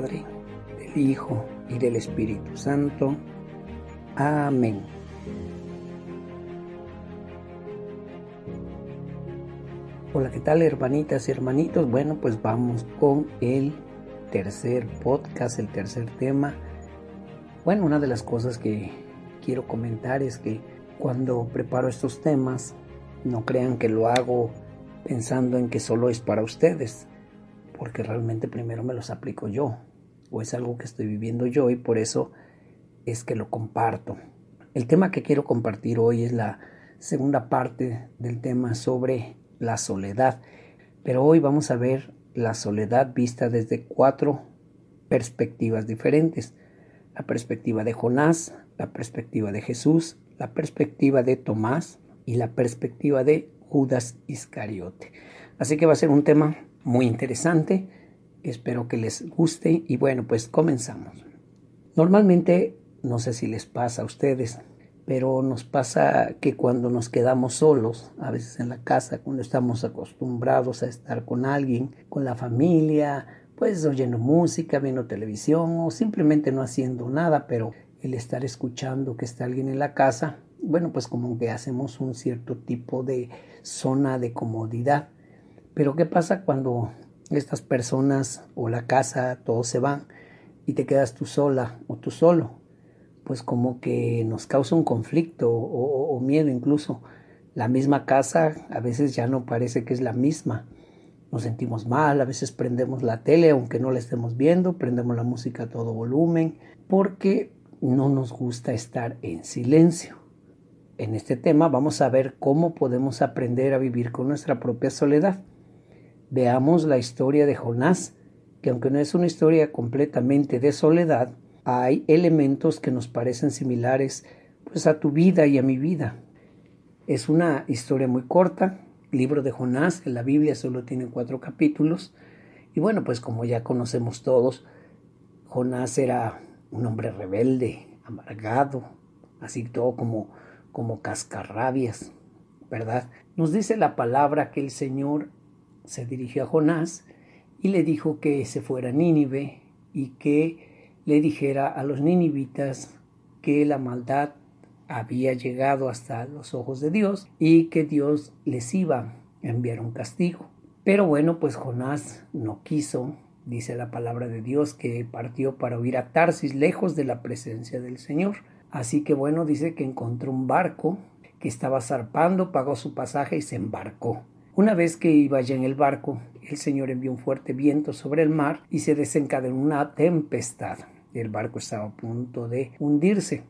Padre, del Hijo y del Espíritu Santo. Amén. Hola, ¿qué tal hermanitas y hermanitos? Bueno, pues vamos con el tercer podcast, el tercer tema. Bueno, una de las cosas que quiero comentar es que cuando preparo estos temas, no crean que lo hago pensando en que solo es para ustedes, porque realmente primero me los aplico yo, o es algo que estoy viviendo yo y por eso es que lo comparto. El tema que quiero compartir hoy es la segunda parte del tema sobre la soledad. Pero hoy vamos a ver la soledad vista desde cuatro perspectivas diferentes. La perspectiva de Jonás, la perspectiva de Jesús, la perspectiva de Tomás y la perspectiva de Judas Iscariote. Así que va a ser un tema muy interesante. Espero que les guste y bueno, pues comenzamos. Normalmente, no sé si les pasa a ustedes, pero nos pasa que cuando nos quedamos solos, a veces en la casa, cuando estamos acostumbrados a estar con alguien, con la familia, pues oyendo música, viendo televisión o simplemente no haciendo nada, pero el estar escuchando que está alguien en la casa, bueno, pues como que hacemos un cierto tipo de zona de comodidad. Pero ¿qué pasa cuando estas personas o la casa, todos se van y te quedas tú sola o tú solo? pues como que nos causa un conflicto o, miedo incluso. La misma casa a veces ya no parece que es la misma. Nos sentimos mal, a veces prendemos la tele aunque no la estemos viendo, prendemos la música a todo volumen, porque no nos gusta estar en silencio. En este tema vamos a ver cómo podemos aprender a vivir con nuestra propia soledad. Veamos la historia de Jonás, que aunque no es una historia completamente de soledad, hay elementos que nos parecen similares pues a tu vida y a mi vida. Es una historia muy corta, libro de Jonás, en la Biblia solo tiene cuatro capítulos, y bueno, pues como ya conocemos todos, Jonás era un hombre rebelde, amargado, así todo como, como cascarrabias, ¿verdad? Nos dice la palabra que el Señor se dirigió a Jonás y le dijo que se fuera a Nínive y que le dijera a los ninivitas que la maldad había llegado hasta los ojos de Dios y que Dios les iba a enviar un castigo. Pero bueno, pues Jonás no quiso, dice la palabra de Dios, que partió para huir a Tarsis lejos de la presencia del Señor. Así que bueno, dice que encontró un barco que estaba zarpando, pagó su pasaje y se embarcó. Una vez que iba ya en el barco, el Señor envió un fuerte viento sobre el mar y se desencadenó una tempestad. El barco estaba a punto de hundirse.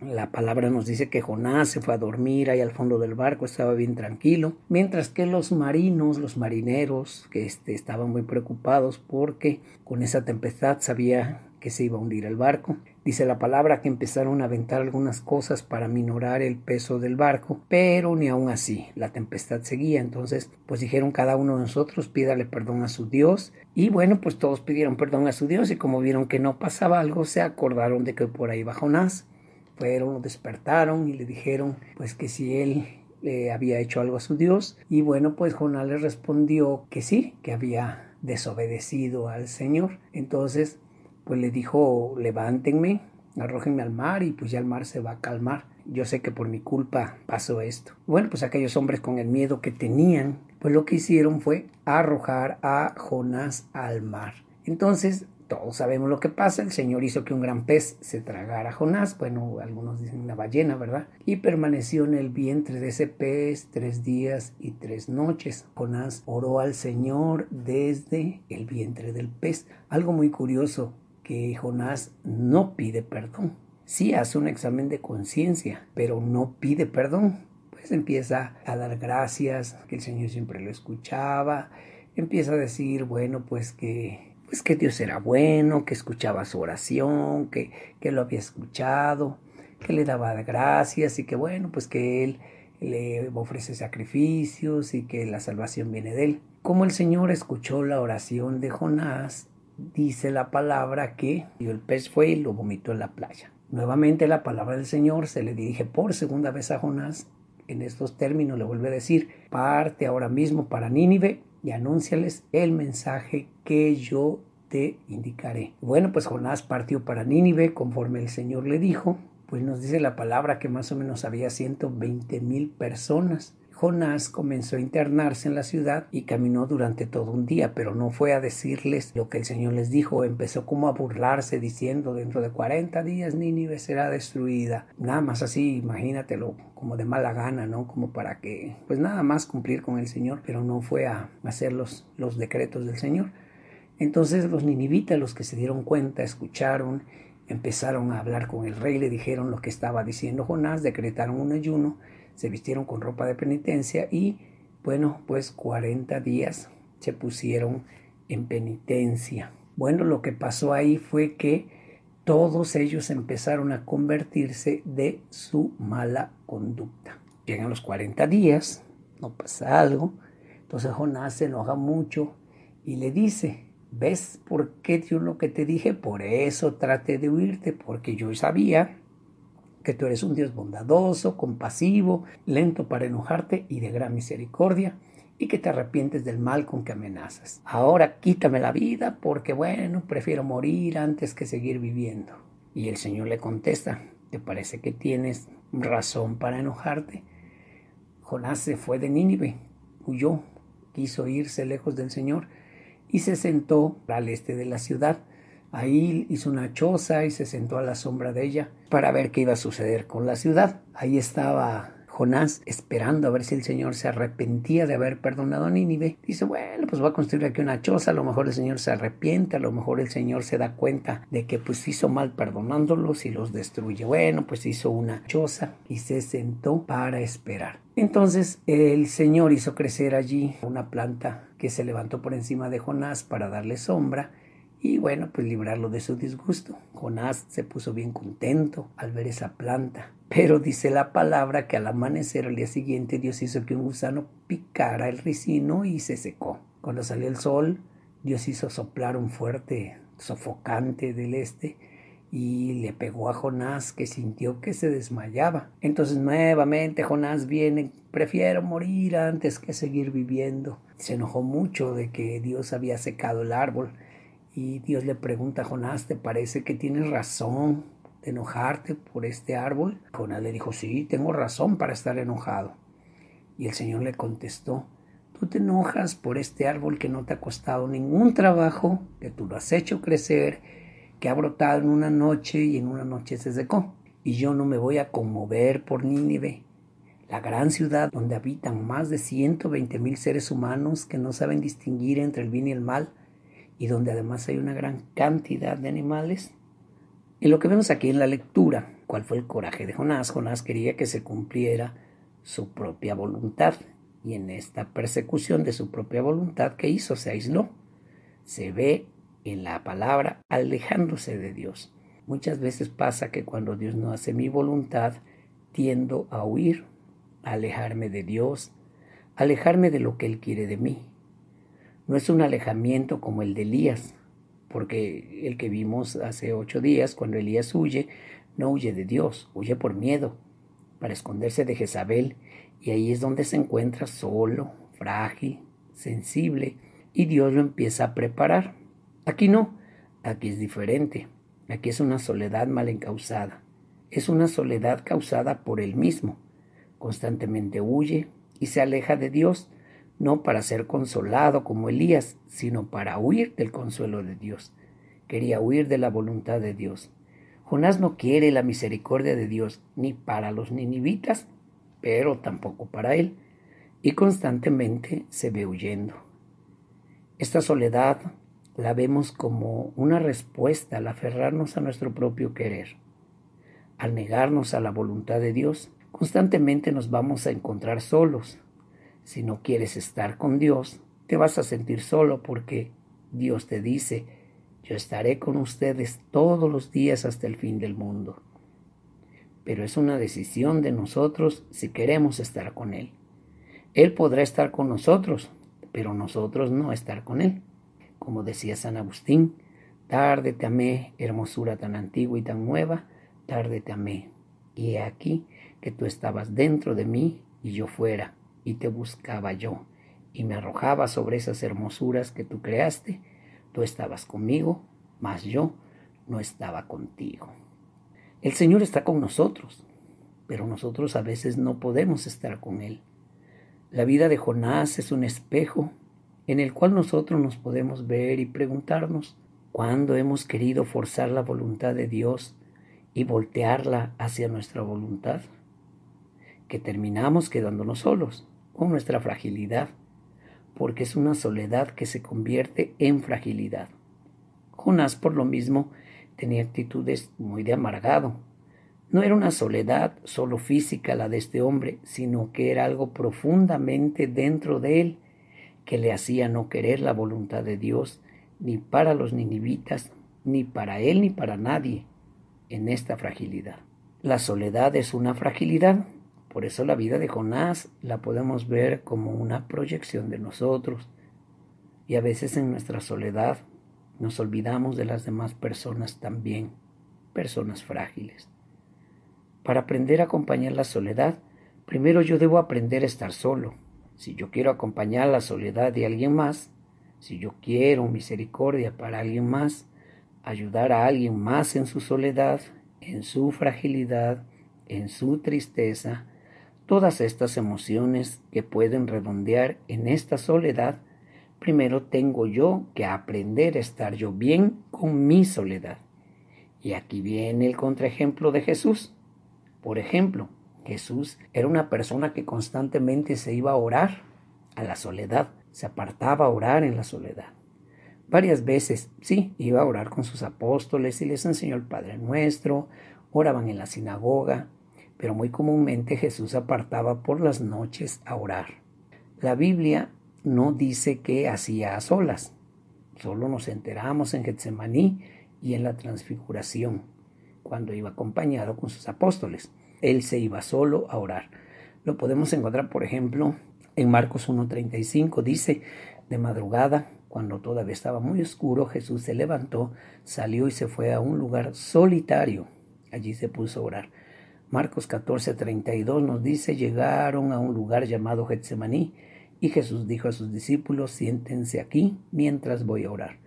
La palabra nos dice que Jonás se fue a dormir ahí al fondo del barco, estaba bien tranquilo, mientras que los marinos, los marineros, que este, estaban muy preocupados porque con esa tempestad sabía que se iba a hundir el barco. Dice la palabra que empezaron a aventar algunas cosas para minorar el peso del barco, pero ni aun así, la tempestad seguía. Entonces, pues dijeron cada uno de nosotros pídale perdón a su Dios. Y bueno, pues todos pidieron perdón a su Dios y como vieron que no pasaba algo, se acordaron de que por ahí va Jonás. Fueron, despertaron y le dijeron pues que si él le había hecho algo a su Dios. Y bueno, pues Jonás le respondió que sí, que había desobedecido al Señor. Entonces pues le dijo, levántenme, arrójenme al mar y pues ya el mar se va a calmar. Yo sé que por mi culpa pasó esto. Bueno, pues aquellos hombres con el miedo que tenían, pues lo que hicieron fue arrojar a Jonás al mar. Entonces, todos sabemos lo que pasa. El Señor hizo que un gran pez se tragara a Jonás. Bueno, algunos dicen una ballena, ¿verdad? Y permaneció en el vientre de ese pez tres días y tres noches. Jonás oró al Señor desde el vientre del pez. Algo muy curioso que Jonás no pide perdón. Sí hace un examen de conciencia, pero no pide perdón. Pues empieza a dar gracias, que el Señor siempre lo escuchaba, empieza a decir, bueno, pues que, pues que Dios era bueno, que escuchaba su oración, que, que lo había escuchado, que le daba gracias y que bueno, pues que él le ofrece sacrificios y que la salvación viene de él. Como el Señor escuchó la oración de Jonás, dice la palabra que el pez fue y lo vomitó en la playa. Nuevamente la palabra del Señor se le dirige por segunda vez a Jonás. En estos términos le vuelve a decir, parte ahora mismo para Nínive y anúnciales el mensaje que yo te indicaré. Bueno, pues Jonás partió para Nínive conforme el Señor le dijo, pues nos dice la palabra que más o menos había 120 mil personas. Jonás comenzó a internarse en la ciudad y caminó durante todo un día, pero no fue a decirles lo que el Señor les dijo, empezó como a burlarse diciendo dentro de 40 días Nínive será destruida. Nada más así, imagínatelo, como de mala gana, ¿no? Como para que, pues nada más cumplir con el Señor, pero no fue a hacer los, los decretos del Señor. Entonces los ninivitas, los que se dieron cuenta, escucharon, empezaron a hablar con el rey, le dijeron lo que estaba diciendo Jonás, decretaron un ayuno, se vistieron con ropa de penitencia y, bueno, pues 40 días se pusieron en penitencia. Bueno, lo que pasó ahí fue que todos ellos empezaron a convertirse de su mala conducta. Llegan los 40 días, no pasa algo, entonces Jonás se enoja mucho y le dice, ¿Ves por qué Dios lo que te dije? Por eso traté de huirte, porque yo sabía que tú eres un Dios bondadoso, compasivo, lento para enojarte y de gran misericordia, y que te arrepientes del mal con que amenazas. Ahora quítame la vida porque, bueno, prefiero morir antes que seguir viviendo. Y el Señor le contesta, ¿te parece que tienes razón para enojarte? Jonás se fue de Nínive, huyó, quiso irse lejos del Señor, y se sentó al este de la ciudad. Ahí hizo una choza y se sentó a la sombra de ella para ver qué iba a suceder con la ciudad. Ahí estaba Jonás esperando a ver si el Señor se arrepentía de haber perdonado a Nínive. Dice, bueno, pues voy a construir aquí una choza, a lo mejor el Señor se arrepiente, a lo mejor el Señor se da cuenta de que pues hizo mal perdonándolos y los destruye. Bueno, pues hizo una choza y se sentó para esperar. Entonces el Señor hizo crecer allí una planta que se levantó por encima de Jonás para darle sombra y bueno, pues librarlo de su disgusto. Jonás se puso bien contento al ver esa planta. Pero dice la palabra que al amanecer al día siguiente Dios hizo que un gusano picara el ricino y se secó. Cuando salió el sol, Dios hizo soplar un fuerte sofocante del este y le pegó a Jonás que sintió que se desmayaba. Entonces nuevamente Jonás viene, prefiero morir antes que seguir viviendo. Se enojó mucho de que Dios había secado el árbol y Dios le pregunta a Jonás, ¿te parece que tienes razón de enojarte por este árbol? Jonás le dijo, sí, tengo razón para estar enojado. Y el Señor le contestó, tú te enojas por este árbol que no te ha costado ningún trabajo, que tú lo has hecho crecer, que ha brotado en una noche y en una noche se secó. Y yo no me voy a conmover por Nínive, la gran ciudad donde habitan más de 120 mil seres humanos que no saben distinguir entre el bien y el mal, y donde además hay una gran cantidad de animales. Y lo que vemos aquí en la lectura, cuál fue el coraje de Jonás. Jonás quería que se cumpliera su propia voluntad y en esta persecución de su propia voluntad que hizo se aisló. Se ve en la palabra alejándose de Dios. Muchas veces pasa que cuando Dios no hace mi voluntad, tiendo a huir, a alejarme de Dios, alejarme de lo que Él quiere de mí. No es un alejamiento como el de Elías, porque el que vimos hace ocho días, cuando Elías huye, no huye de Dios, huye por miedo, para esconderse de Jezabel, y ahí es donde se encuentra solo, frágil, sensible, y Dios lo empieza a preparar. Aquí no, aquí es diferente, aquí es una soledad mal encausada, es una soledad causada por él mismo, constantemente huye y se aleja de Dios, no para ser consolado como Elías, sino para huir del consuelo de Dios. Quería huir de la voluntad de Dios. Jonás no quiere la misericordia de Dios ni para los ninivitas, pero tampoco para él, y constantemente se ve huyendo. Esta soledad la vemos como una respuesta al aferrarnos a nuestro propio querer. Al negarnos a la voluntad de Dios, constantemente nos vamos a encontrar solos, si no quieres estar con Dios, te vas a sentir solo porque Dios te dice, yo estaré con ustedes todos los días hasta el fin del mundo. Pero es una decisión de nosotros si queremos estar con Él. Él podrá estar con nosotros, pero nosotros no estar con Él. Como decía San Agustín, tarde te amé, hermosura tan antigua y tan nueva, tarde te amé. Y he aquí que tú estabas dentro de mí y yo fuera, y te buscaba yo, y me arrojaba sobre esas hermosuras que tú creaste, Tú estabas conmigo, mas yo no estaba contigo. El Señor está con nosotros, pero nosotros a veces no podemos estar con Él. La vida de Jonás es un espejo en el cual nosotros nos podemos ver y preguntarnos cuándo hemos querido forzar la voluntad de Dios y voltearla hacia nuestra voluntad, que terminamos quedándonos solos nuestra fragilidad, porque es una soledad que se convierte en fragilidad. Jonás por lo mismo tenía actitudes muy de amargado. No era una soledad solo física la de este hombre, sino que era algo profundamente dentro de él que le hacía no querer la voluntad de Dios ni para los ninivitas, ni para él ni para nadie en esta fragilidad. La soledad es una fragilidad, por eso la vida de Jonás la podemos ver como una proyección de nosotros. Y a veces en nuestra soledad nos olvidamos de las demás personas también, personas frágiles. Para aprender a acompañar la soledad, primero yo debo aprender a estar solo. Si yo quiero acompañar la soledad de alguien más, si yo quiero misericordia para alguien más, ayudar a alguien más en su soledad, en su fragilidad, en su tristeza, todas estas emociones que pueden redondear en esta soledad, primero tengo yo que aprender a estar yo bien con mi soledad. Y aquí viene el contraejemplo de Jesús. Por ejemplo, Jesús era una persona que constantemente se iba a orar a la soledad, se apartaba a orar en la soledad. Varias veces, sí, iba a orar con sus apóstoles y les enseñó el Padre Nuestro, oraban en la sinagoga, pero muy comúnmente Jesús apartaba por las noches a orar. La Biblia no dice que hacía a solas. Solo nos enteramos en Getsemaní y en la transfiguración, cuando iba acompañado con sus apóstoles. Él se iba solo a orar. Lo podemos encontrar, por ejemplo, en Marcos 1.35. Dice, de madrugada, cuando todavía estaba muy oscuro, Jesús se levantó, salió y se fue a un lugar solitario. Allí se puso a orar. Marcos 14:32 nos dice, llegaron a un lugar llamado Getsemaní y Jesús dijo a sus discípulos, siéntense aquí mientras voy a orar.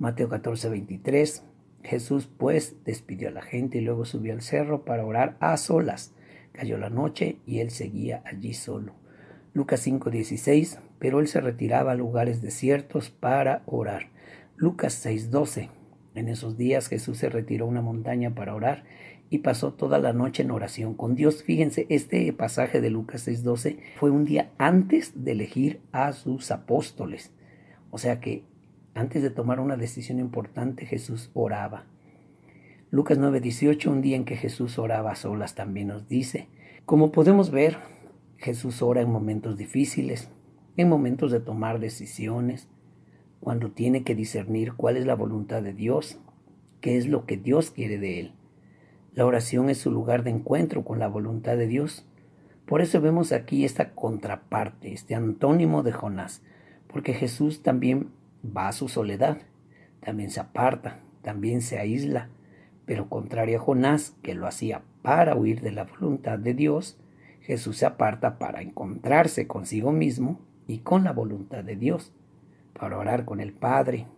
Mateo 14:23, Jesús pues despidió a la gente y luego subió al cerro para orar a solas. Cayó la noche y él seguía allí solo. Lucas 5:16, pero él se retiraba a lugares desiertos para orar. Lucas 6:12, en esos días Jesús se retiró a una montaña para orar y pasó toda la noche en oración con Dios. Fíjense, este pasaje de Lucas 6:12 fue un día antes de elegir a sus apóstoles. O sea que antes de tomar una decisión importante Jesús oraba. Lucas 9:18, un día en que Jesús oraba a solas también nos dice, como podemos ver, Jesús ora en momentos difíciles, en momentos de tomar decisiones, cuando tiene que discernir cuál es la voluntad de Dios, qué es lo que Dios quiere de él. La oración es su lugar de encuentro con la voluntad de Dios. Por eso vemos aquí esta contraparte, este antónimo de Jonás, porque Jesús también va a su soledad, también se aparta, también se aísla, pero contrario a Jonás, que lo hacía para huir de la voluntad de Dios, Jesús se aparta para encontrarse consigo mismo y con la voluntad de Dios, para orar con el Padre,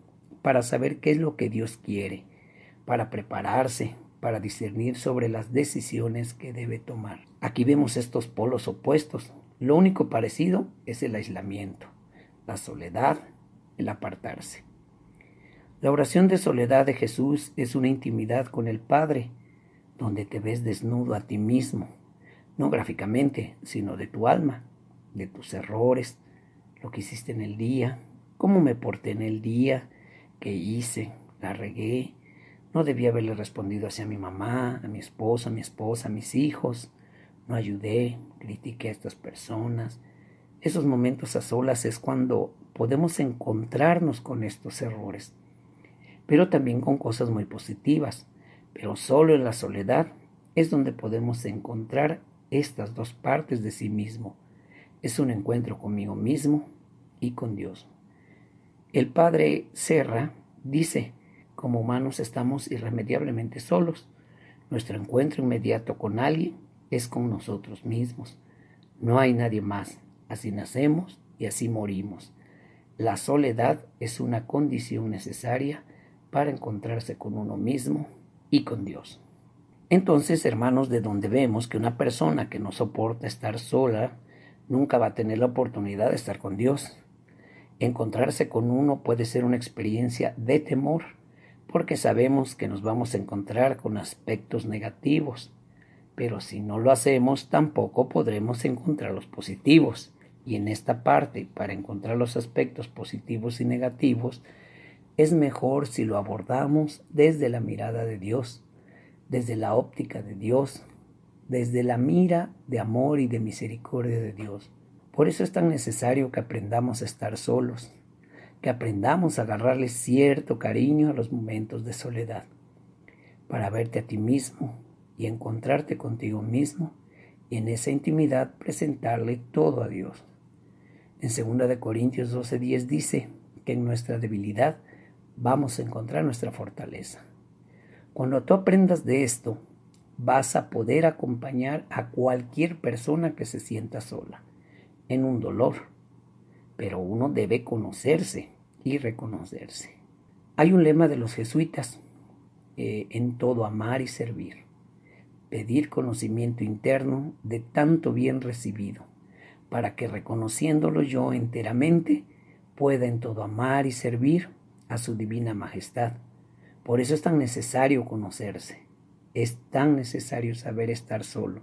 para saber qué es lo que Dios quiere, para prepararse, para discernir sobre las decisiones que debe tomar. Aquí vemos estos polos opuestos. Lo único parecido es el aislamiento, la soledad, el apartarse. La oración de soledad de Jesús es una intimidad con el Padre, donde te ves desnudo a ti mismo, no gráficamente, sino de tu alma, de tus errores, lo que hiciste en el día, cómo me porté en el día, qué hice, la regué, no debía haberle respondido hacia mi mamá, a mi esposo, a mi esposa, a mis hijos. No ayudé, critiqué a estas personas. Esos momentos a solas es cuando podemos encontrarnos con estos errores, pero también con cosas muy positivas. Pero solo en la soledad es donde podemos encontrar estas dos partes de sí mismo. Es un encuentro conmigo mismo y con Dios. El padre Serra dice, como humanos estamos irremediablemente solos. Nuestro encuentro inmediato con alguien es con nosotros mismos. No hay nadie más. Así nacemos y así morimos. La soledad es una condición necesaria para encontrarse con uno mismo y con Dios. Entonces, hermanos, de donde vemos que una persona que no soporta estar sola nunca va a tener la oportunidad de estar con Dios. Encontrarse con uno puede ser una experiencia de temor, porque sabemos que nos vamos a encontrar con aspectos negativos, pero si no lo hacemos tampoco podremos encontrar los positivos. Y en esta parte, para encontrar los aspectos positivos y negativos, es mejor si lo abordamos desde la mirada de Dios, desde la óptica de Dios, desde la mira de amor y de misericordia de Dios. Por eso es tan necesario que aprendamos a estar solos, que aprendamos a agarrarle cierto cariño a los momentos de soledad, para verte a ti mismo y encontrarte contigo mismo y en esa intimidad presentarle todo a Dios. En 2 de Corintios 12:10 dice que en nuestra debilidad vamos a encontrar nuestra fortaleza. Cuando tú aprendas de esto, vas a poder acompañar a cualquier persona que se sienta sola en un dolor, pero uno debe conocerse y reconocerse. Hay un lema de los jesuitas, eh, en todo amar y servir, pedir conocimiento interno de tanto bien recibido, para que reconociéndolo yo enteramente, pueda en todo amar y servir a su divina majestad. Por eso es tan necesario conocerse es tan necesario saber estar solo,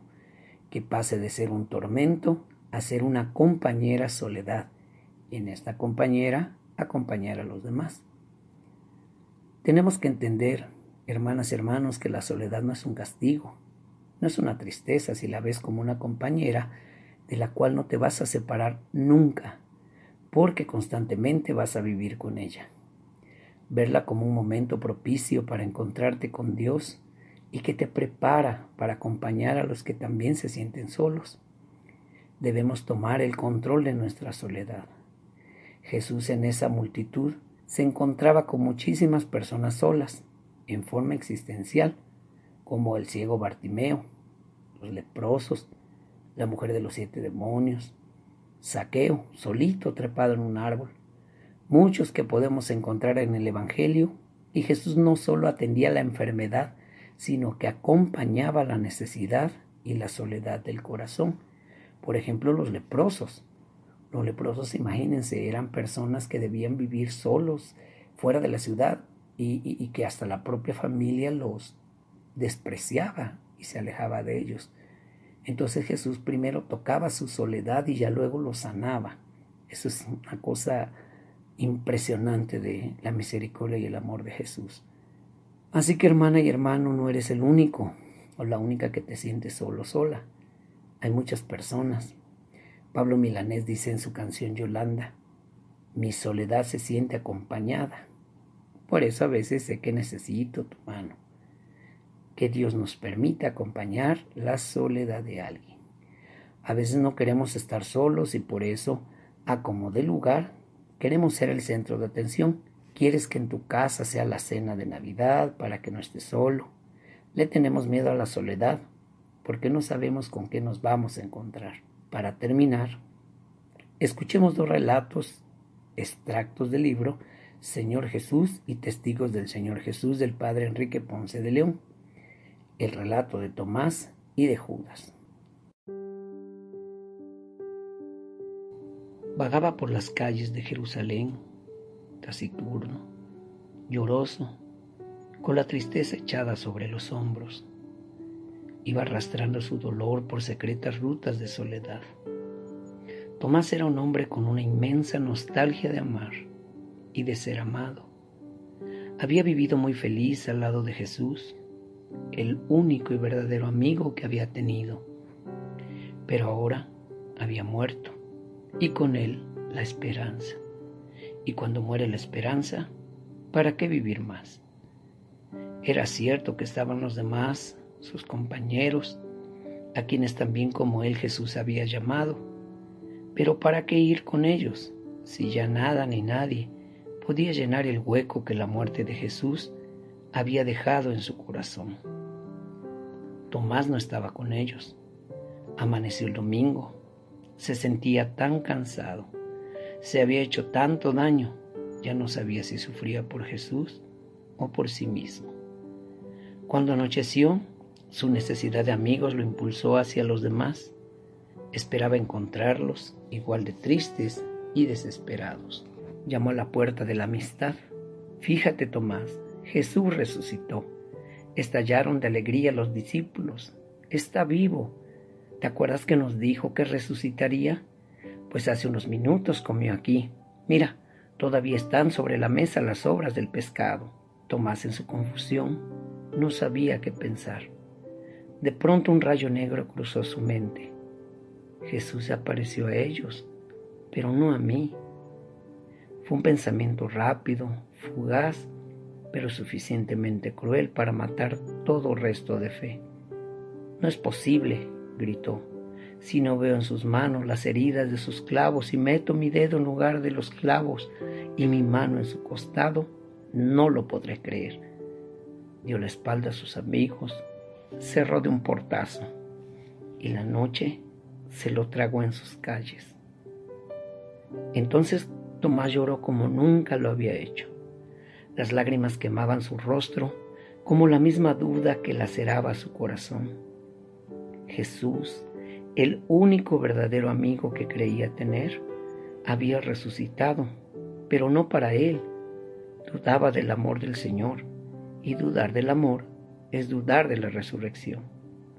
que pase de ser un tormento a ser una compañera soledad, en esta compañera acompañar a los demás. Tenemos que entender, hermanas y hermanos, que la soledad no es un castigo, no es una tristeza si la ves como una compañera de la cual no te vas a separar nunca, porque constantemente vas a vivir con ella. Verla como un momento propicio para encontrarte con Dios y que te prepara para acompañar a los que también se sienten solos. Debemos tomar el control de nuestra soledad. Jesús en esa multitud se encontraba con muchísimas personas solas, en forma existencial, como el ciego Bartimeo, los leprosos, la mujer de los siete demonios, Saqueo, solito trepado en un árbol, muchos que podemos encontrar en el Evangelio, y Jesús no solo atendía la enfermedad, sino que acompañaba la necesidad y la soledad del corazón. Por ejemplo, los leprosos. Los leprosos, imagínense, eran personas que debían vivir solos fuera de la ciudad y, que hasta la propia familia los despreciaba y se alejaba de ellos. Entonces Jesús primero tocaba su soledad y ya luego lo sanaba. Eso es una cosa impresionante de la misericordia y el amor de Jesús. Así que hermana y hermano, no eres el único o la única que te sientes solo sola. Hay muchas personas. Pablo Milanés dice en su canción Yolanda, mi soledad se siente acompañada. Por eso a veces sé que necesito tu mano. Que Dios nos permita acompañar la soledad de alguien. A veces no queremos estar solos y por eso, a como de lugar, queremos ser el centro de atención Quieres que en tu casa sea la cena de Navidad para que no estés solo. Le tenemos miedo a la soledad porque no sabemos con qué nos vamos a encontrar. Para terminar, escuchemos dos relatos, extractos del libro Señor Jesús y Testigos del Señor Jesús del Padre Enrique Ponce de León, el relato de Tomás y de Judas. Vagaba por las calles de Jerusalén taciturno, lloroso, con la tristeza echada sobre los hombros. Iba arrastrando su dolor por secretas rutas de soledad. Tomás era un hombre con una inmensa nostalgia de amar y de ser amado. Había vivido muy feliz al lado de Jesús, el único y verdadero amigo que había tenido. Pero ahora había muerto y con él la esperanza. Y cuando muere la esperanza, ¿para qué vivir más? Era cierto que estaban los demás, sus compañeros, a quienes también como él Jesús había llamado, pero ¿para qué ir con ellos si ya nada ni nadie podía llenar el hueco que la muerte de Jesús había dejado en su corazón? Tomás no estaba con ellos. Amaneció el domingo. Se sentía tan cansado Se había hecho tanto daño, ya no sabía si sufría por Jesús o por sí mismo. Cuando anocheció, su necesidad de amigos lo impulsó hacia los demás. Esperaba encontrarlos igual de tristes y desesperados. Llamó a la puerta de la amistad. Fíjate, Tomás, Jesús resucitó. Estallaron de alegría los discípulos. Está vivo. ¿Te acuerdas que nos dijo que resucitaría? Pues hace unos minutos comió aquí. Mira, todavía están sobre la mesa las obras del pescado. Tomás en su confusión no sabía qué pensar. De pronto un rayo negro cruzó su mente. Jesús apareció a ellos, pero no a mí. Fue un pensamiento rápido, fugaz, pero suficientemente cruel para matar todo resto de fe. No es posible, gritó, si no veo en sus manos las heridas de sus clavos y meto mi dedo en lugar de los clavos y mi mano en su costado, no lo podré creer. Dio la espalda a sus amigos, cerró de un portazo y la noche se lo tragó en sus calles. Entonces Tomás lloró como nunca lo había hecho. Las lágrimas quemaban su rostro como la misma duda que laceraba su corazón. Jesús, el único verdadero amigo que creía tener, había resucitado, pero no para él. Dudaba del amor del Señor, y dudar del amor es dudar de la resurrección.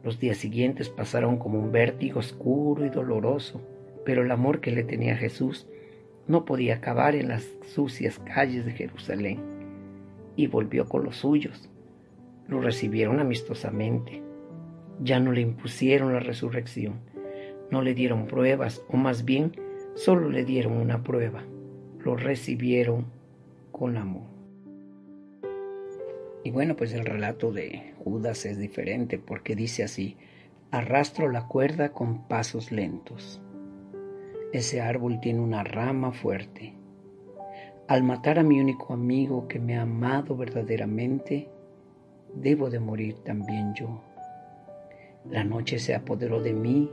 Los días siguientes pasaron como un vértigo oscuro y doloroso, pero el amor que le tenía Jesús no podía acabar en las sucias calles de Jerusalén. Y volvió con los suyos. Lo recibieron amistosamente. Ya no le impusieron la resurrección, no le dieron pruebas, o más bien, solo le dieron una prueba. Lo recibieron con amor. Y bueno, pues el relato de Judas es diferente porque dice así, arrastro la cuerda con pasos lentos. Ese árbol tiene una rama fuerte. Al matar a mi único amigo que me ha amado verdaderamente, debo de morir también yo. La noche se apoderó de mí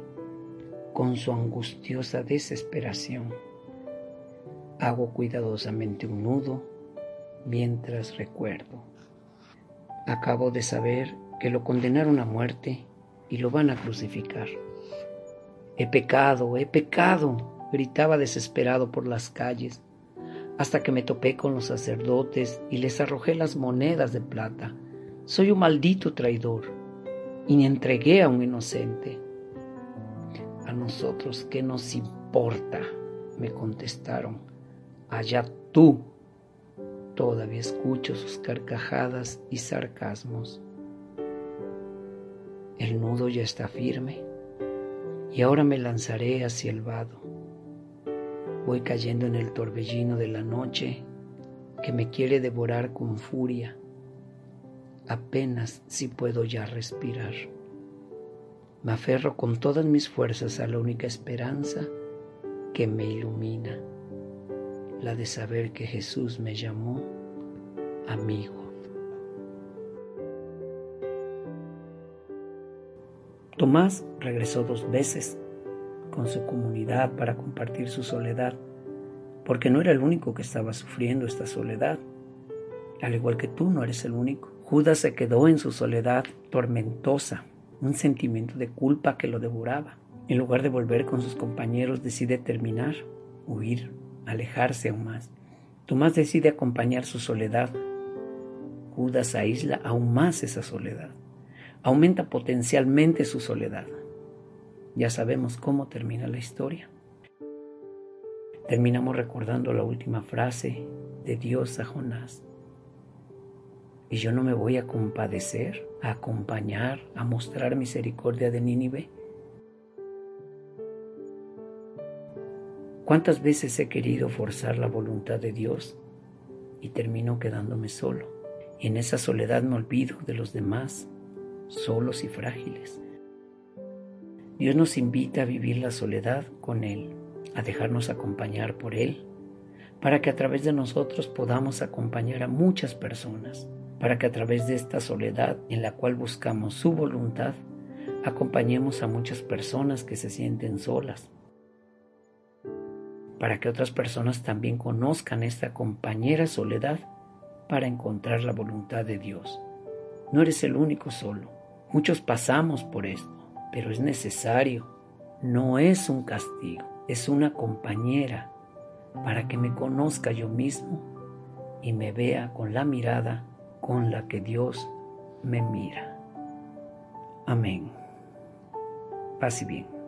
con su angustiosa desesperación. Hago cuidadosamente un nudo mientras recuerdo. Acabo de saber que lo condenaron a muerte y lo van a crucificar. He pecado, he pecado, gritaba desesperado por las calles, hasta que me topé con los sacerdotes y les arrojé las monedas de plata. Soy un maldito traidor y ni entregué a un inocente. A nosotros, ¿qué nos importa? me contestaron. Allá tú Todavía escucho sus carcajadas y sarcasmos. El nudo ya está firme y ahora me lanzaré hacia el vado. Voy cayendo en el torbellino de la noche que me quiere devorar con furia. Apenas si puedo ya respirar. Me aferro con todas mis fuerzas a la única esperanza que me ilumina la de saber que Jesús me llamó amigo. Tomás regresó dos veces con su comunidad para compartir su soledad, porque no era el único que estaba sufriendo esta soledad. Al igual que tú, no eres el único. Judas se quedó en su soledad tormentosa, un sentimiento de culpa que lo devoraba. En lugar de volver con sus compañeros, decide terminar, huir, alejarse aún más. Tomás decide acompañar su soledad. Judas aísla aún más esa soledad. Aumenta potencialmente su soledad. Ya sabemos cómo termina la historia. Terminamos recordando la última frase de Dios a Jonás. Y yo no me voy a compadecer, a acompañar, a mostrar misericordia de Nínive ¿Cuántas veces he querido forzar la voluntad de Dios y termino quedándome solo? Y en esa soledad me olvido de los demás, solos y frágiles. Dios nos invita a vivir la soledad con Él, a dejarnos acompañar por Él, para que a través de nosotros podamos acompañar a muchas personas, para que a través de esta soledad en la cual buscamos su voluntad, acompañemos a muchas personas que se sienten solas, para que otras personas también conozcan esta compañera soledad para encontrar la voluntad de Dios. No eres el único solo. Muchos pasamos por esto, pero es necesario. No es un castigo, es una compañera para que me conozca yo mismo y me vea con la mirada con la que Dios me mira. Amén. Paz bien.